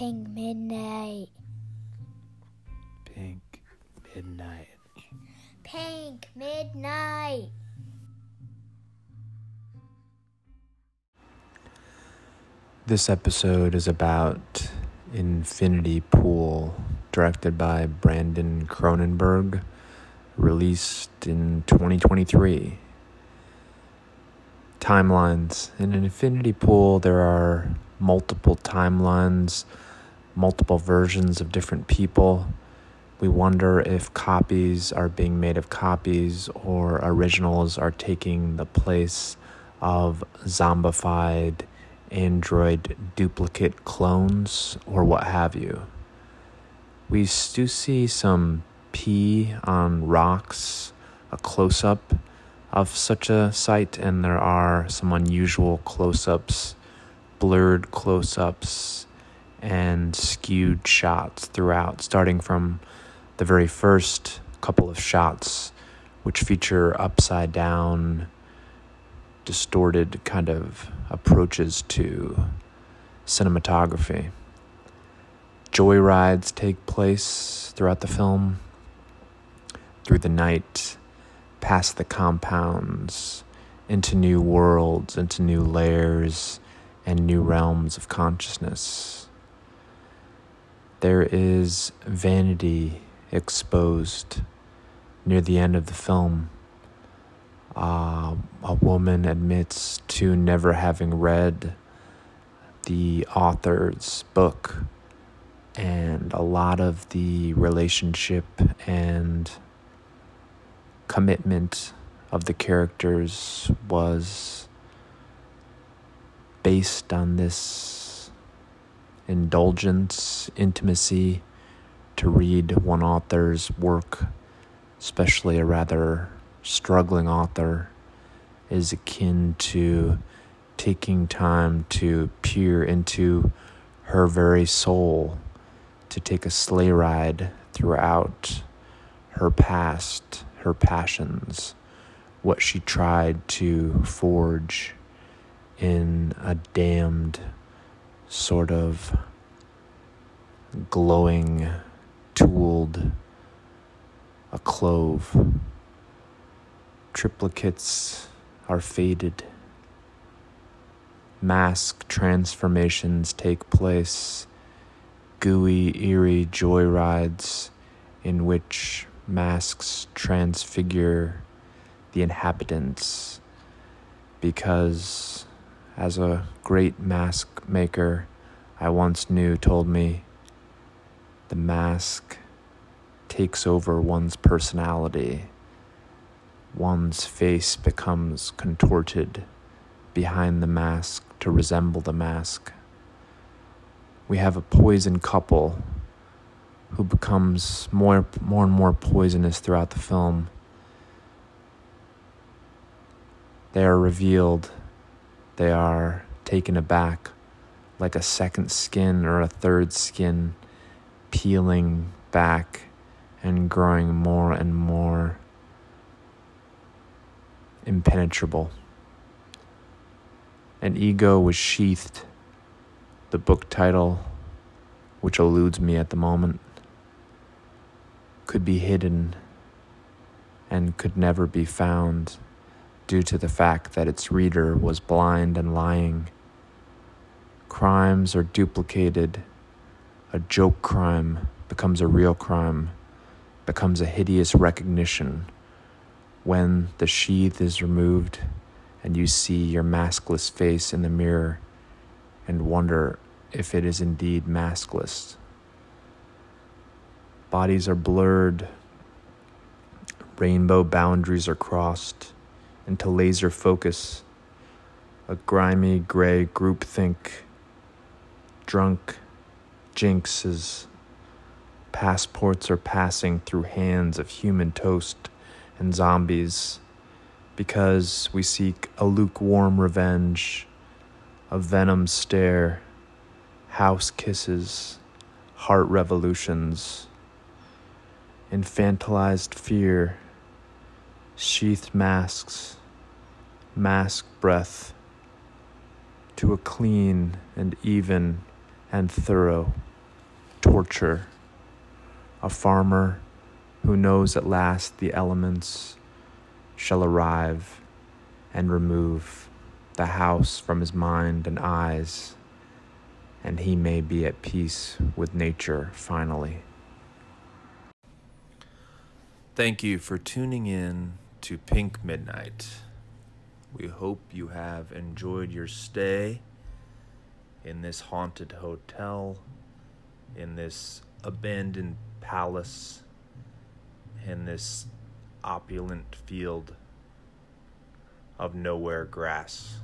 Pink Midnight. Pink Midnight. Pink Midnight. This episode is about Infinity Pool, directed by Brandon Cronenberg, released in 2023. Timelines. In an Infinity Pool, there are multiple timelines, multiple versions of different people. We wonder if copies are being made of copies or originals are taking the place of zombified android duplicate clones or what have you. We do see some pee on rocks, a close up of such a sight, and there are some unusual close ups, blurred close ups, and skewed shots throughout, starting from the very first couple of shots, which feature upside down distorted kind of approaches to cinematography. Joyrides take place throughout the film, through the night, past the compounds, into new worlds, into new layers, and new realms of consciousness. There is vanity exposed near the end of the film. Uh, a woman admits to never having read the author's book, and a lot of the relationship and commitment of the characters was based on this indulgence, intimacy to read one author's work, especially a rather struggling author is akin to taking time to peer into her very soul, to take a sleigh ride throughout her past, her passions, what she tried to forge in a damned sort of glowing, tooled, a clove triplicates are faded. Mask transformations take place, gooey, eerie joyrides in which masks transfigure the inhabitants. Because, as a great mask maker I once knew told me, the mask takes over one's personality one's face becomes contorted behind the mask to resemble the mask. We have a poison couple who becomes more, more and more poisonous throughout the film. They are revealed, they are taken aback like a second skin or a third skin peeling back and growing more and more impenetrable. An ego was sheathed, the book title, which eludes me at the moment, could be hidden and could never be found due to the fact that its reader was blind and lying. Crimes are duplicated. A joke crime becomes a real crime, becomes a hideous recognition when the sheath is removed and you see your maskless face in the mirror and wonder if it is indeed maskless. Bodies are blurred, rainbow boundaries are crossed into laser focus, a grimy gray groupthink, drunk jinxes. Passports are passing through hands of human toast and zombies because we seek a lukewarm revenge, a venom stare, house kisses, heart revolutions, infantilized fear, sheathed masks, mask breath to a clean and even and thorough torture. A farmer who knows at last the elements shall arrive and remove the house from his mind and eyes, and he may be at peace with nature finally. Thank you for tuning in to Pink Midnight. We hope you have enjoyed your stay in this haunted hotel, in this abandoned palace, in this opulent field of nowhere grass.